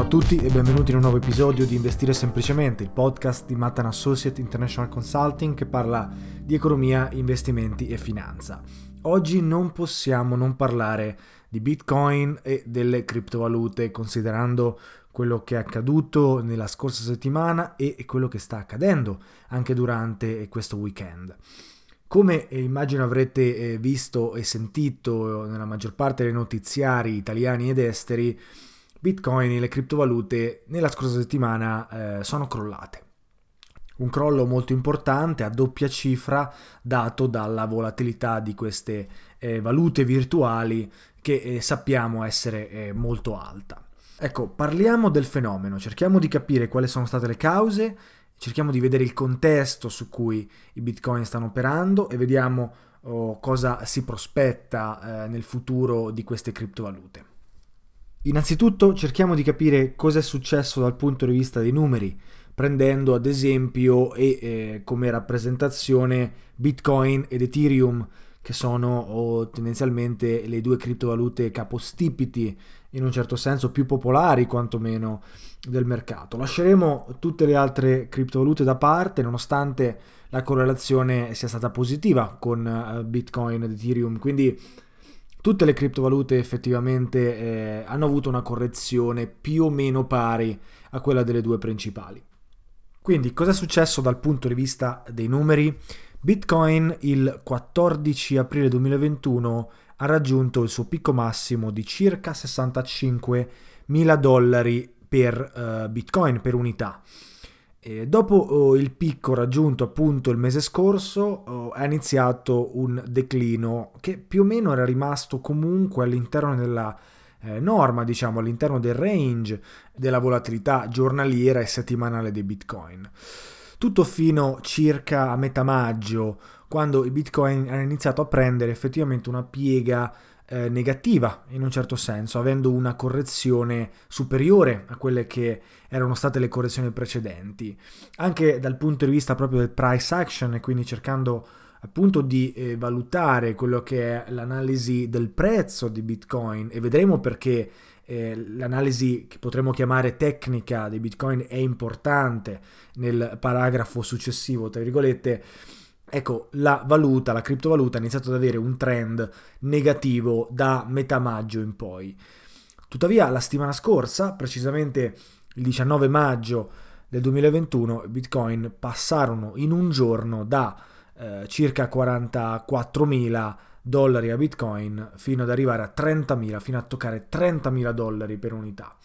Ciao a tutti e benvenuti in un nuovo episodio di Investire Semplicemente, il podcast di Matan Associate International Consulting che parla di economia, investimenti e finanza. Oggi non possiamo non parlare di Bitcoin e delle criptovalute, considerando quello che è accaduto nella scorsa settimana e quello che sta accadendo anche durante questo weekend. Come immagino avrete eh, visto e sentito nella maggior parte dei notiziari italiani ed esteri, Bitcoin e le criptovalute nella scorsa settimana eh, sono crollate. Un crollo molto importante a doppia cifra dato dalla volatilità di queste eh, valute virtuali che eh, sappiamo essere eh, molto alta. Ecco, parliamo del fenomeno, cerchiamo di capire quali sono state le cause, cerchiamo di vedere il contesto su cui i bitcoin stanno operando e vediamo oh, cosa si prospetta eh, nel futuro di queste criptovalute. Innanzitutto cerchiamo di capire cosa è successo dal punto di vista dei numeri, prendendo ad esempio e eh, come rappresentazione Bitcoin ed Ethereum, che sono oh, tendenzialmente le due criptovalute capostipiti, in un certo senso più popolari quantomeno del mercato. Lasceremo tutte le altre criptovalute da parte, nonostante la correlazione sia stata positiva con uh, Bitcoin ed Ethereum, quindi tutte le criptovalute effettivamente eh, hanno avuto una correzione più o meno pari a quella delle due principali. Quindi cosa è successo dal punto di vista dei numeri? Bitcoin il 14 aprile 2021 ha raggiunto il suo picco massimo di circa 65 mila dollari per uh, Bitcoin per unità. E dopo oh, il picco raggiunto appunto il mese scorso oh, è iniziato un declino che più o meno era rimasto comunque all'interno della eh, norma, diciamo all'interno del range della volatilità giornaliera e settimanale dei bitcoin. Tutto fino circa a metà maggio, quando i bitcoin hanno iniziato a prendere effettivamente una piega eh, negativa in un certo senso, avendo una correzione superiore a quelle che erano state le correzioni precedenti. Anche dal punto di vista proprio del price action e quindi cercando appunto di eh, valutare quello che è l'analisi del prezzo di Bitcoin e vedremo perché eh, l'analisi che potremmo chiamare tecnica di Bitcoin è importante nel paragrafo successivo, tra virgolette, Ecco, la valuta, la criptovaluta ha iniziato ad avere un trend negativo da metà maggio in poi. Tuttavia, la settimana scorsa, precisamente il 19 maggio del 2021, Bitcoin passarono in un giorno da eh, circa 44.000 dollari a Bitcoin fino ad arrivare a 30.000, fino a toccare 30.000 dollari per unità.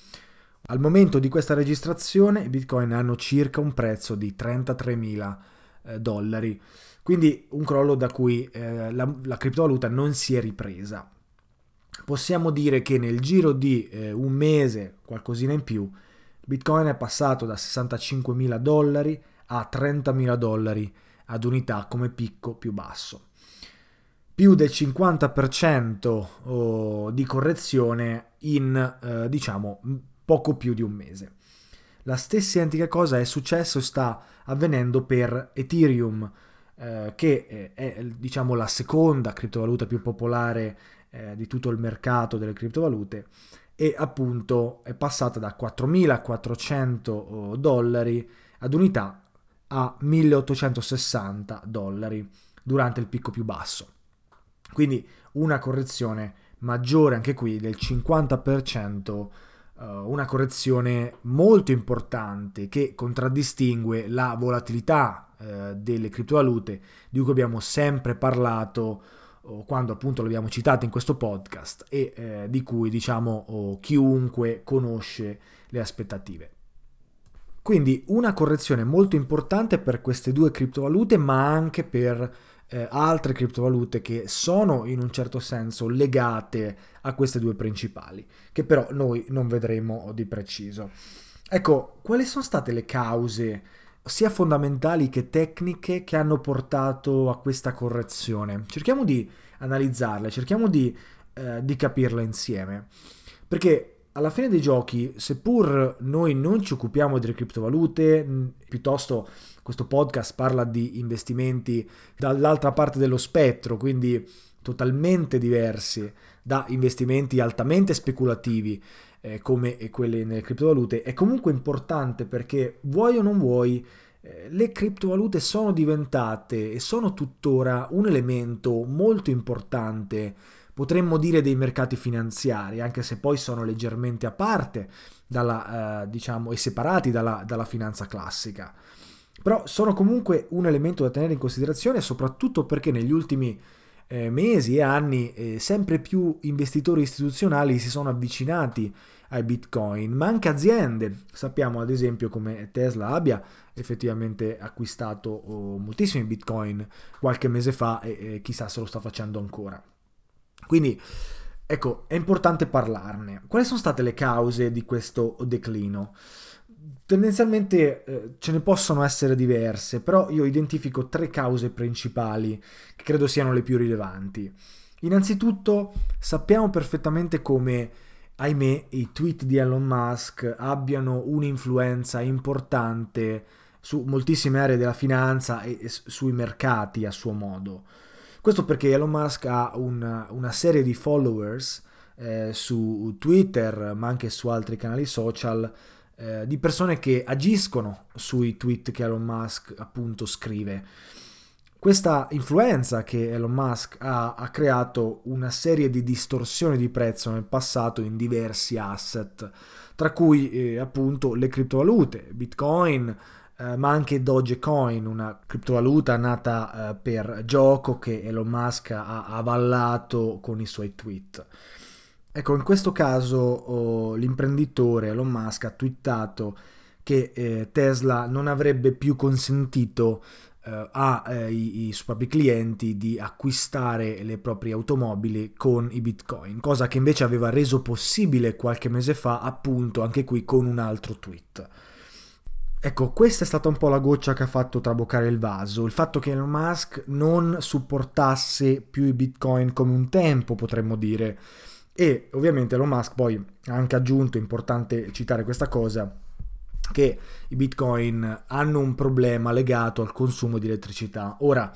Al momento di questa registrazione bitcoin hanno circa un prezzo di 33.000 eh, dollari, quindi un crollo da cui eh, la, la, criptovaluta non si è ripresa. Possiamo dire che nel giro di eh, un mese, qualcosina in più, bitcoin è passato da 65.000 dollari a 30.000 dollari ad unità come picco più basso. Più del 50% di correzione in eh, diciamo poco più di un mese. La stessa identica cosa è successo e sta avvenendo per Ethereum, eh, che è diciamo la seconda criptovaluta più popolare eh, di tutto il mercato delle criptovalute e appunto è passata da 4.400 dollari ad unità a 1.860 dollari durante il picco più basso. Quindi una correzione maggiore anche qui del 50% uh, una correzione molto importante che contraddistingue la volatilità uh, delle criptovalute di cui abbiamo sempre parlato quando appunto l'abbiamo citata in questo podcast e eh, di cui diciamo oh, chiunque conosce le aspettative. Quindi una correzione molto importante per queste due criptovalute ma anche per eh, altre criptovalute che sono in un certo senso legate a queste due principali, che però noi non vedremo di preciso. Ecco, quali sono state le cause sia fondamentali che tecniche che hanno portato a questa correzione? Cerchiamo di analizzarle, cerchiamo di, eh, di capirle insieme. Perché alla fine dei giochi, seppur noi non ci occupiamo delle criptovalute, piuttosto questo podcast parla di investimenti dall'altra parte dello spettro, quindi totalmente diversi da investimenti altamente speculativi eh, come quelli nelle criptovalute, è comunque importante perché vuoi o non vuoi, eh, le criptovalute sono diventate e sono tuttora un elemento molto importante potremmo dire dei mercati finanziari, anche se poi sono leggermente a parte dalla, eh, diciamo, e separati dalla, dalla finanza classica. Però sono comunque un elemento da tenere in considerazione, soprattutto perché negli ultimi eh, mesi e anni eh, sempre più investitori istituzionali si sono avvicinati ai bitcoin, ma anche aziende. Sappiamo ad esempio come Tesla abbia effettivamente acquistato oh, moltissimi bitcoin qualche mese fa e, e chissà se lo sta facendo ancora. Quindi ecco, è importante parlarne. Quali sono state le cause di questo declino? Tendenzialmente eh, ce ne possono essere diverse, però io identifico tre cause principali che credo siano le più rilevanti. Innanzitutto sappiamo perfettamente come, ahimè, i tweet di Elon Musk abbiano un'influenza importante su moltissime aree della finanza e, e sui mercati a suo modo. Questo perché Elon Musk ha una, una serie di followers eh, su Twitter, ma anche su altri canali social, eh, di persone che agiscono sui tweet che Elon Musk appunto scrive. Questa influenza che Elon Musk ha, ha creato una serie di distorsioni di prezzo nel passato in diversi asset, tra cui eh, appunto le criptovalute, Bitcoin, eh, ma anche Dogecoin, una criptovaluta nata eh, per gioco che Elon Musk ha avallato con i suoi tweet. Ecco, in questo caso oh, l'imprenditore Elon Musk ha twittato che eh, Tesla non avrebbe più consentito eh, ai eh, suoi propri clienti di acquistare le proprie automobili con i bitcoin, cosa che invece aveva reso possibile qualche mese fa, appunto anche qui con un altro tweet. Ecco, questa è stata un po' la goccia che ha fatto traboccare il vaso, il fatto che Elon Musk non supportasse più i bitcoin come un tempo, potremmo dire e ovviamente Elon Musk poi ha anche aggiunto, importante citare questa cosa, che i bitcoin hanno un problema legato al consumo di elettricità. Ora,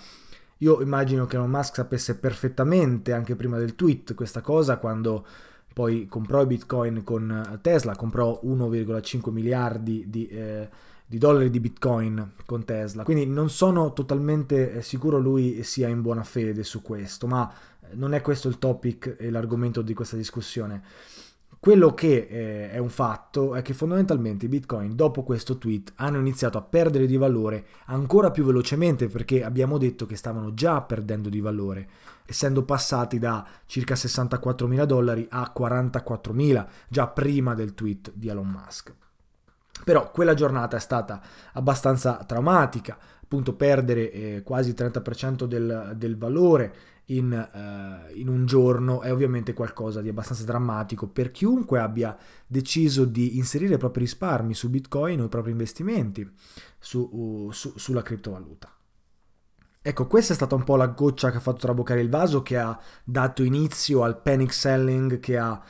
io immagino che Elon Musk sapesse perfettamente anche prima del tweet questa cosa quando poi comprò i bitcoin con Tesla, comprò 1,5 miliardi di, eh, di, dollari di bitcoin con Tesla. Quindi non sono totalmente eh, sicuro lui sia in buona fede su questo, ma non è questo il topic e l'argomento di questa discussione. Quello che eh, è un fatto è che fondamentalmente i bitcoin dopo questo tweet hanno iniziato a perdere di valore ancora più velocemente perché abbiamo detto che stavano già perdendo di valore, essendo passati da circa 64 mila dollari a 44 mila già prima del tweet di Elon Musk. Però quella giornata è stata abbastanza traumatica, appunto perdere eh, quasi il 30% del, del valore in, uh, in, un giorno è ovviamente qualcosa di abbastanza drammatico per chiunque abbia deciso di inserire i propri risparmi su Bitcoin o i propri investimenti su, uh, su, sulla criptovaluta. Ecco, questa è stata un po' la goccia che ha fatto traboccare il vaso, che ha dato inizio al panic selling, che ha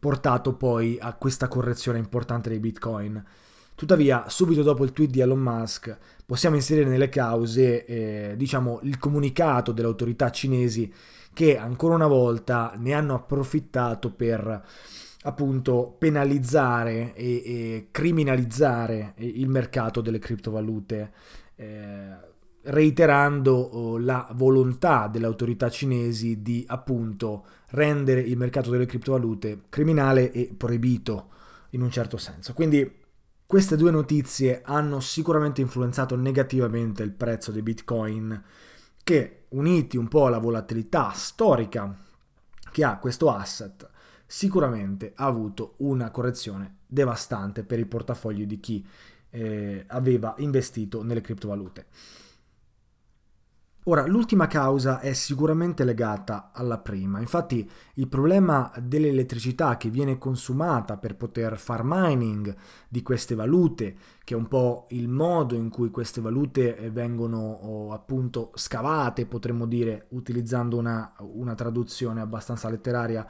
portato poi a questa correzione importante dei Bitcoin. Tuttavia, subito dopo il tweet di Elon Musk, possiamo inserire nelle cause, eh, diciamo, il comunicato delle autorità cinesi che ancora una volta ne hanno approfittato per appunto penalizzare e, e criminalizzare il mercato delle criptovalute. Eh, reiterando oh, la volontà delle autorità cinesi di appunto rendere il mercato delle criptovalute criminale e proibito in un certo senso. Quindi queste due notizie hanno sicuramente influenzato negativamente il prezzo dei bitcoin che, uniti un po' alla volatilità storica che ha questo asset, sicuramente ha avuto una correzione devastante per il portafoglio di chi eh, aveva investito nelle criptovalute. Ora, l'ultima causa è sicuramente legata alla prima, infatti il problema dell'elettricità che viene consumata per poter far mining di queste valute, che è un po' il modo in cui queste valute eh, vengono oh, appunto scavate, potremmo dire, utilizzando una, una traduzione abbastanza letteraria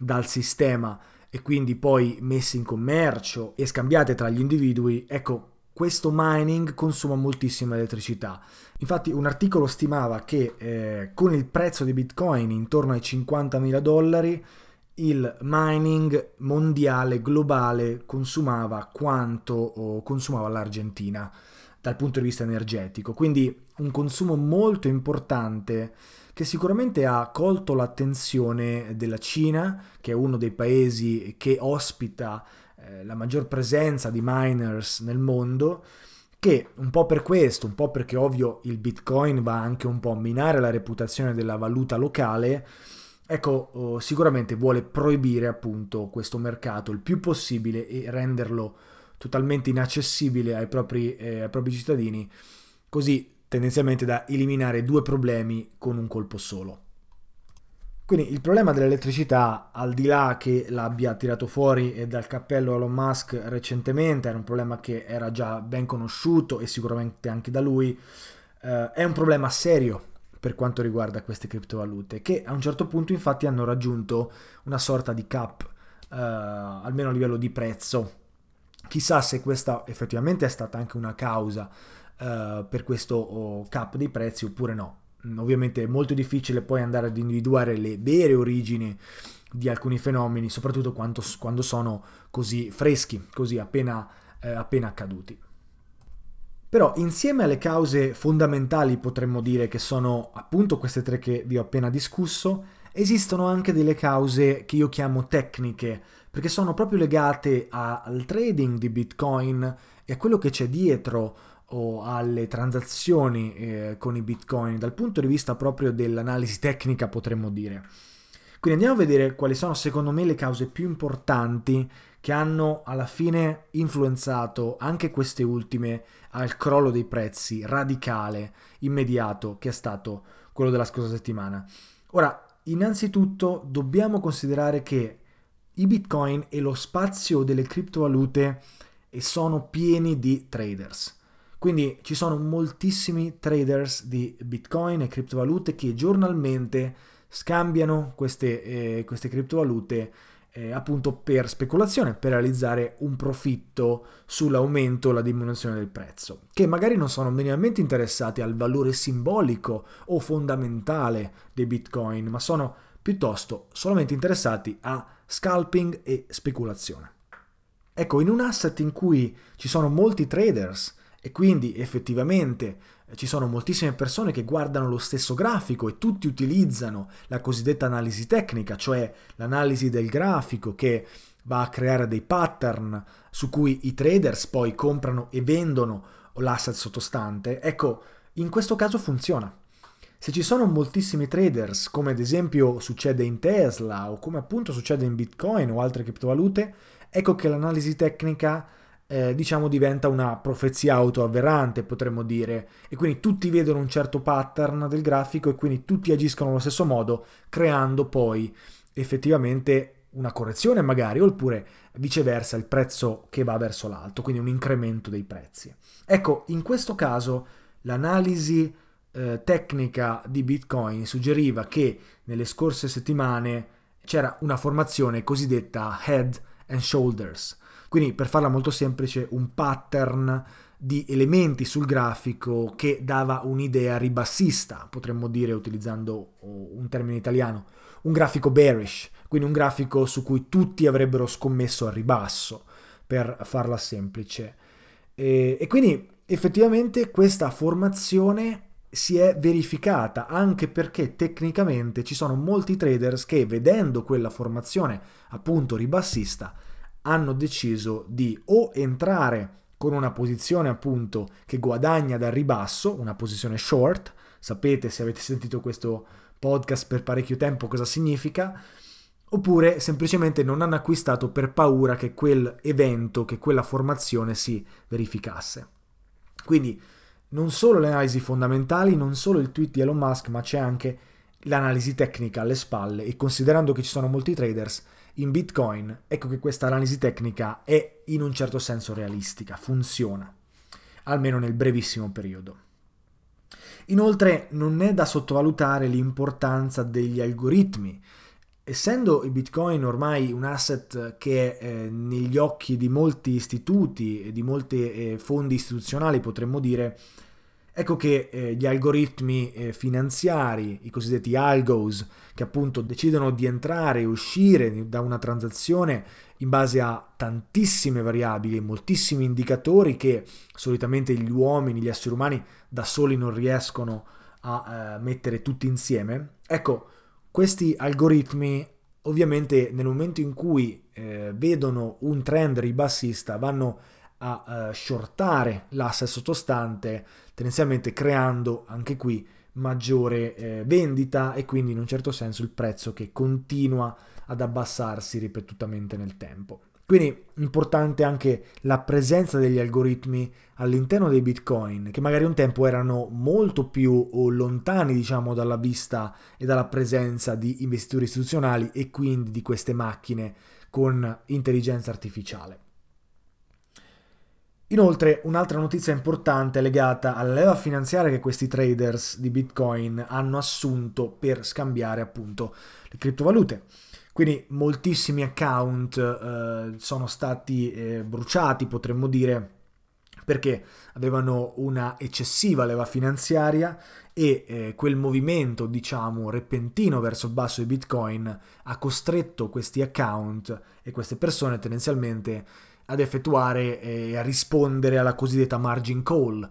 dal sistema e quindi poi messe in commercio e scambiate tra gli individui, ecco, questo mining consuma moltissima elettricità. Infatti un articolo stimava che eh, con il prezzo di Bitcoin intorno ai 50.000 dollari il mining mondiale globale consumava quanto consumava l'Argentina dal punto di vista energetico. Quindi un consumo molto importante che sicuramente ha colto l'attenzione della Cina, che è uno dei paesi che ospita eh, la maggior presenza di miners nel mondo, che un po' per questo, un po' perché ovvio il Bitcoin va anche un po' a minare la reputazione della valuta locale, ecco, oh, sicuramente vuole proibire appunto questo mercato il più possibile e renderlo totalmente inaccessibile ai propri, eh, ai propri cittadini, così tendenzialmente da eliminare due problemi con un colpo solo. Quindi il problema dell'elettricità, al di là che l'abbia tirato fuori dal cappello Elon Musk recentemente, era un problema che era già ben conosciuto e sicuramente anche da lui, eh, è un problema serio per quanto riguarda queste criptovalute, che a un certo punto infatti hanno raggiunto una sorta di cap, eh, almeno a livello di prezzo. Chissà se questa effettivamente è stata anche una causa eh, per questo oh, cap dei prezzi oppure no ovviamente è molto difficile poi andare ad individuare le vere origini di alcuni fenomeni, soprattutto quando, quando sono così freschi, così appena, eh, appena accaduti. Però insieme alle cause fondamentali potremmo dire che sono appunto queste tre che vi ho appena discusso, esistono anche delle cause che io chiamo tecniche, perché sono proprio legate al trading di Bitcoin e a quello che c'è dietro o alle transazioni eh, con i bitcoin dal punto di vista proprio dell'analisi tecnica potremmo dire. Quindi andiamo a vedere quali sono secondo me le cause più importanti che hanno alla fine influenzato anche queste ultime al crollo dei prezzi radicale, immediato, che è stato quello della scorsa settimana. Ora, innanzitutto dobbiamo considerare che i bitcoin e lo spazio delle criptovalute sono pieni di traders. Quindi ci sono moltissimi traders di bitcoin e criptovalute che giornalmente scambiano queste, eh, queste criptovalute eh, appunto per speculazione, per realizzare un profitto sull'aumento o la diminuzione del prezzo, che magari non sono minimamente interessati al valore simbolico o fondamentale dei bitcoin, ma sono piuttosto solamente interessati a scalping e speculazione. Ecco, in un asset in cui ci sono molti traders, e quindi effettivamente eh, ci sono moltissime persone che guardano lo stesso grafico e tutti utilizzano la cosiddetta analisi tecnica, cioè l'analisi del grafico che va a creare dei pattern su cui i traders poi comprano e vendono l'asset sottostante, ecco, in questo caso funziona. Se ci sono moltissimi traders, come ad esempio succede in Tesla o come appunto succede in Bitcoin o altre criptovalute, ecco che l'analisi tecnica eh, diciamo diventa una profezia autoavverante, potremmo dire, e quindi tutti vedono un certo pattern del grafico e quindi tutti agiscono allo stesso modo, creando poi effettivamente una correzione magari, oppure viceversa il prezzo che va verso l'alto, quindi un incremento dei prezzi. Ecco, in questo caso l'analisi eh, tecnica di Bitcoin suggeriva che nelle scorse settimane c'era una formazione cosiddetta head and shoulders. Quindi per farla molto semplice un pattern di elementi sul grafico che dava un'idea ribassista, potremmo dire utilizzando un termine italiano, un grafico bearish, quindi un grafico su cui tutti avrebbero scommesso al ribasso, per farla semplice. E, e quindi effettivamente questa formazione si è verificata anche perché tecnicamente ci sono molti traders che vedendo quella formazione appunto ribassista hanno deciso di o entrare con una posizione appunto che guadagna dal ribasso, una posizione short, sapete se avete sentito questo podcast per parecchio tempo cosa significa, oppure semplicemente non hanno acquistato per paura che quel evento, che quella formazione si verificasse. Quindi non solo le analisi fondamentali, non solo il tweet di Elon Musk, ma c'è anche l'analisi tecnica alle spalle. E considerando che ci sono molti traders in Bitcoin, ecco che questa analisi tecnica è in un certo senso realistica, funziona, almeno nel brevissimo periodo. Inoltre non è da sottovalutare l'importanza degli algoritmi. Essendo il Bitcoin ormai un asset che è eh, negli occhi di molti istituti e di molti eh, fondi istituzionali, potremmo dire, Ecco che eh, gli algoritmi eh, finanziari, i cosiddetti algos, che appunto decidono di entrare e uscire da una transazione in base a tantissime variabili, moltissimi indicatori che solitamente gli uomini, gli esseri umani da soli non riescono a eh, mettere tutti insieme. Ecco, questi algoritmi ovviamente nel momento in cui eh, vedono un trend ribassista vanno a uh, shortare l'asse sottostante, tendenzialmente creando anche qui maggiore eh, vendita e quindi in un certo senso il prezzo che continua ad abbassarsi ripetutamente nel tempo. Quindi importante anche la presenza degli algoritmi all'interno dei bitcoin, che magari un tempo erano molto più lontani, diciamo, dalla vista e dalla presenza di investitori istituzionali e quindi di queste macchine con intelligenza artificiale. Inoltre, un'altra notizia importante è legata alla leva finanziaria che questi traders di Bitcoin hanno assunto per scambiare appunto le criptovalute. Quindi moltissimi account eh, sono stati eh, bruciati, potremmo dire, perché avevano una eccessiva leva finanziaria e eh, quel movimento, diciamo, repentino verso il basso di Bitcoin ha costretto questi account e queste persone tendenzialmente ad effettuare e a rispondere alla cosiddetta margin call.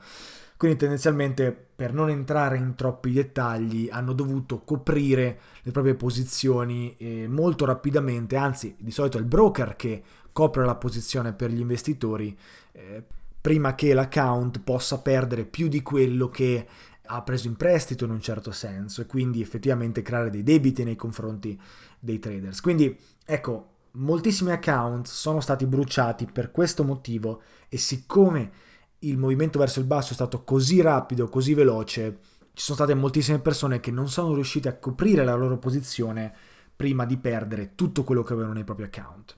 Quindi tendenzialmente per non entrare in troppi dettagli hanno dovuto coprire le proprie posizioni eh, molto rapidamente, anzi di solito è il broker che copre la posizione per gli investitori eh, prima che l'account possa perdere più di quello che ha preso in prestito in un certo senso e quindi effettivamente creare dei debiti nei confronti dei traders. Quindi ecco, moltissimi account sono stati bruciati per questo motivo e siccome il movimento verso il basso è stato così rapido, così veloce, ci sono state moltissime persone che non sono riuscite a coprire la loro posizione prima di perdere tutto quello che avevano nei propri account.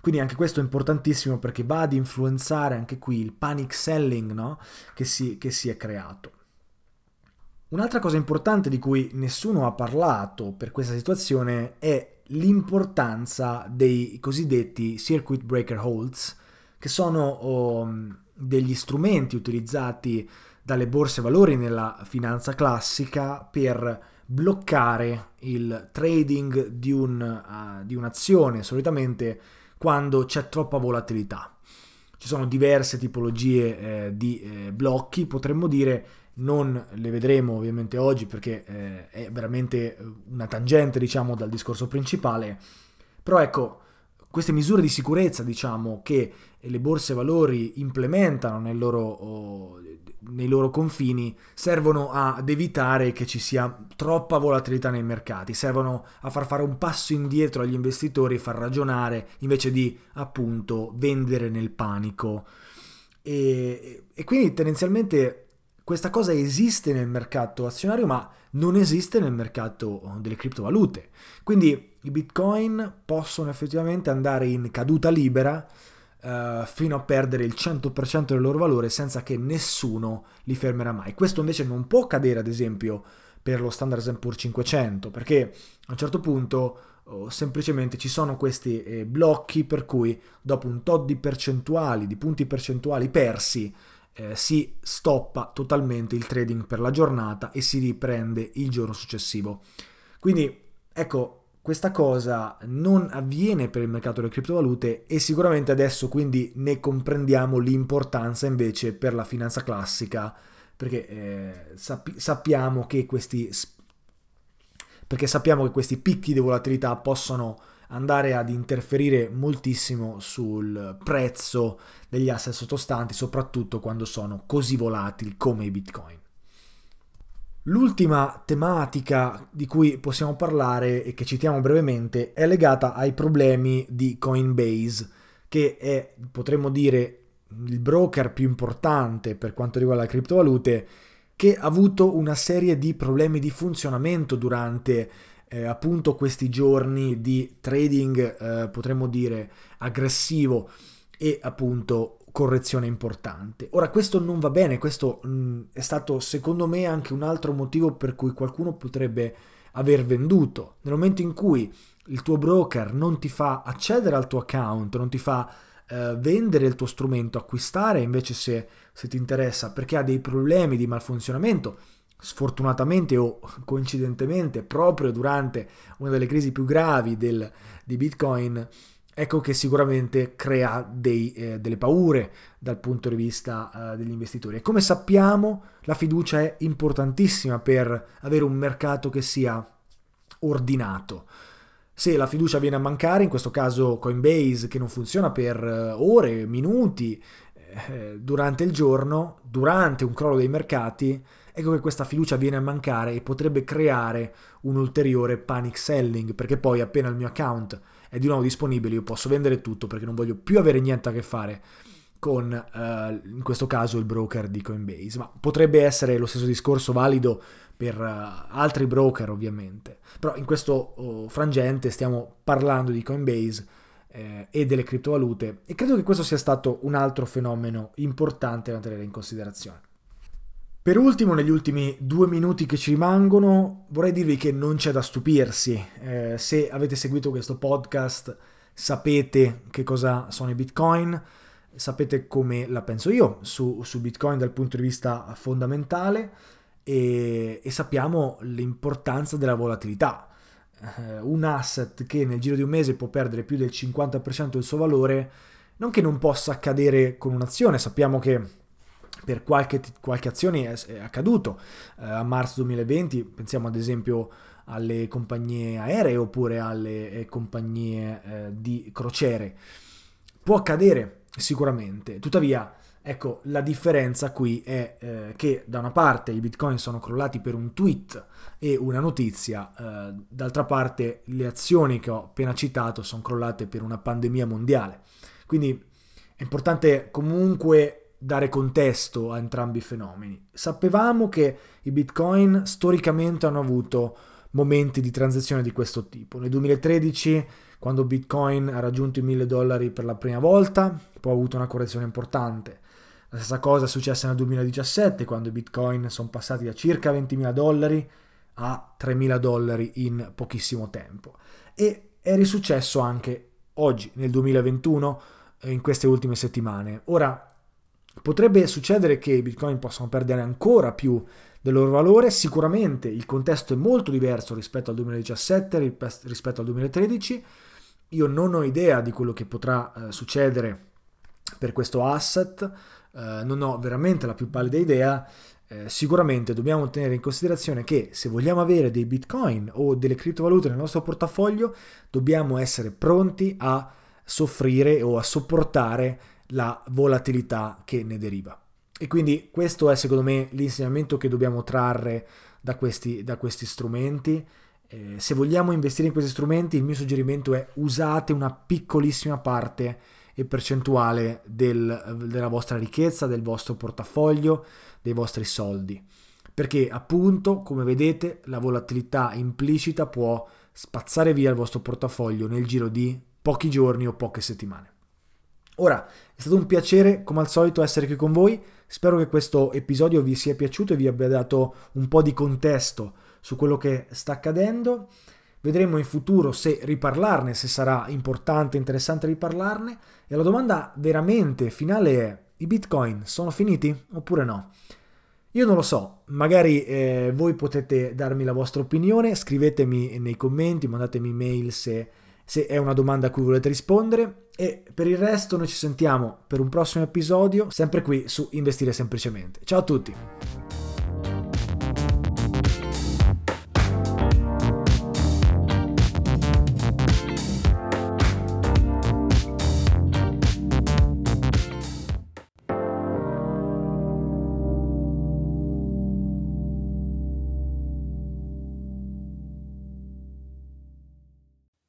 Quindi anche questo è importantissimo perché va ad influenzare anche qui il panic selling no? che, si, che si è creato. Un'altra cosa importante di cui nessuno ha parlato per questa situazione è l'importanza dei cosiddetti circuit breaker holds, che sono oh, degli strumenti utilizzati dalle borse valori nella finanza classica per bloccare il trading di, un, uh, di un'azione, solitamente quando c'è troppa volatilità. Ci sono diverse tipologie eh, di eh, blocchi, potremmo dire, non le vedremo ovviamente oggi perché eh, è veramente una tangente diciamo dal discorso principale, però ecco, queste misure di sicurezza, diciamo, che le borse valori implementano nel loro, oh, nei loro confini, servono ad evitare che ci sia troppa volatilità nei mercati, servono a far fare un passo indietro agli investitori e far ragionare invece di appunto vendere nel panico. E, e quindi tendenzialmente questa cosa esiste nel mercato azionario, ma non esiste nel mercato delle criptovalute. Quindi i bitcoin possono effettivamente andare in caduta libera uh, fino a perdere il 100% del loro valore senza che nessuno li fermerà mai. Questo invece non può accadere, ad esempio, per lo Standard Poor's 500, perché a un certo punto oh, semplicemente ci sono questi eh, blocchi per cui dopo un tot di percentuali, di punti percentuali persi, eh, si stoppa totalmente il trading per la giornata e si riprende il giorno successivo. Quindi ecco, questa cosa non avviene per il mercato delle criptovalute e sicuramente adesso quindi ne comprendiamo l'importanza invece per la finanza classica perché eh, sappi- sappiamo che questi perché sappiamo che questi picchi di volatilità possono andare ad interferire moltissimo sul prezzo degli asset sottostanti, soprattutto quando sono così volatili come i bitcoin. L'ultima tematica di cui possiamo parlare e che citiamo brevemente è legata ai problemi di Coinbase, che è, potremmo dire, il broker più importante per quanto riguarda le criptovalute, che ha avuto una serie di problemi di funzionamento durante eh, appunto questi giorni di trading, eh, potremmo dire, aggressivo e appunto correzione importante. Ora questo non va bene, questo mh, è stato secondo me anche un altro motivo per cui qualcuno potrebbe aver venduto. Nel momento in cui il tuo broker non ti fa accedere al tuo account, non ti fa eh, vendere il tuo strumento, acquistare invece se, se ti interessa perché ha dei problemi di malfunzionamento, sfortunatamente o coincidentemente proprio durante una delle crisi più gravi del, di Bitcoin, ecco che sicuramente crea dei, eh, delle paure dal punto di vista eh, degli investitori. E come sappiamo, la fiducia è importantissima per avere un mercato che sia ordinato. Se la fiducia viene a mancare, in questo caso Coinbase che non funziona per eh, ore, minuti, eh, durante il giorno, durante un crollo dei mercati, ecco che questa fiducia viene a mancare e potrebbe creare un ulteriore panic selling, perché poi appena il mio account è di nuovo disponibile, io posso vendere tutto perché non voglio più avere niente a che fare con uh, in questo caso il broker di Coinbase, ma potrebbe essere lo stesso discorso valido per uh, altri broker ovviamente, però in questo uh, frangente stiamo parlando di Coinbase eh, e delle criptovalute e credo che questo sia stato un altro fenomeno importante da tenere in considerazione. Per ultimo, negli ultimi due minuti che ci rimangono, vorrei dirvi che non c'è da stupirsi. Eh, se avete seguito questo podcast, sapete che cosa sono i bitcoin, sapete come la penso io su, su bitcoin dal punto di vista fondamentale e, e sappiamo l'importanza della volatilità. Eh, un asset che nel giro di un mese può perdere più del 50% del suo valore, non che non possa accadere con un'azione, sappiamo che per qualche, qualche azione è, è accaduto. Eh, a marzo 2020 pensiamo ad esempio alle compagnie aeree oppure alle eh, compagnie eh, di crociere. Può accadere sicuramente, tuttavia ecco la differenza qui è eh, che da una parte i bitcoin sono crollati per un tweet e una notizia, eh, d'altra parte le azioni che ho appena citato sono crollate per una pandemia mondiale. Quindi è importante comunque dare contesto a entrambi i fenomeni. Sapevamo che i bitcoin storicamente hanno avuto momenti di transizione di questo tipo. Nel 2013, quando bitcoin ha raggiunto i 1000 dollari per la prima volta, poi ha avuto una correzione importante. La stessa cosa è successa nel 2017, quando i bitcoin sono passati da circa 20.000 dollari a 3.000 dollari in pochissimo tempo. E è risuccesso anche oggi, nel 2021, eh, in queste ultime settimane. Ora, Potrebbe succedere che i bitcoin possano perdere ancora più del loro valore, sicuramente il contesto è molto diverso rispetto al 2017, rispetto al 2013, io non ho idea di quello che potrà eh, succedere per questo asset, eh, non ho veramente la più pallida idea, eh, sicuramente dobbiamo tenere in considerazione che se vogliamo avere dei bitcoin o delle criptovalute nel nostro portafoglio, dobbiamo essere pronti a soffrire o a sopportare la volatilità che ne deriva. E quindi questo è secondo me l'insegnamento che dobbiamo trarre da questi, da questi strumenti. Eh, se vogliamo investire in questi strumenti, il mio suggerimento è usate una piccolissima parte e percentuale del, della vostra ricchezza, del vostro portafoglio, dei vostri soldi. Perché appunto, come vedete, la volatilità implicita può spazzare via il vostro portafoglio nel giro di pochi giorni o poche settimane. Ora, è stato un piacere come al solito essere qui con voi, spero che questo episodio vi sia piaciuto e vi abbia dato un po' di contesto su quello che sta accadendo. Vedremo in futuro se riparlarne, se sarà importante, interessante riparlarne. E la domanda veramente finale è, i bitcoin sono finiti oppure no? Io non lo so, magari eh, voi potete darmi la vostra opinione, scrivetemi nei commenti, mandatemi mail se se è una domanda a cui volete rispondere e per il resto noi ci sentiamo per un prossimo episodio sempre qui su Investire Semplicemente. Ciao a tutti!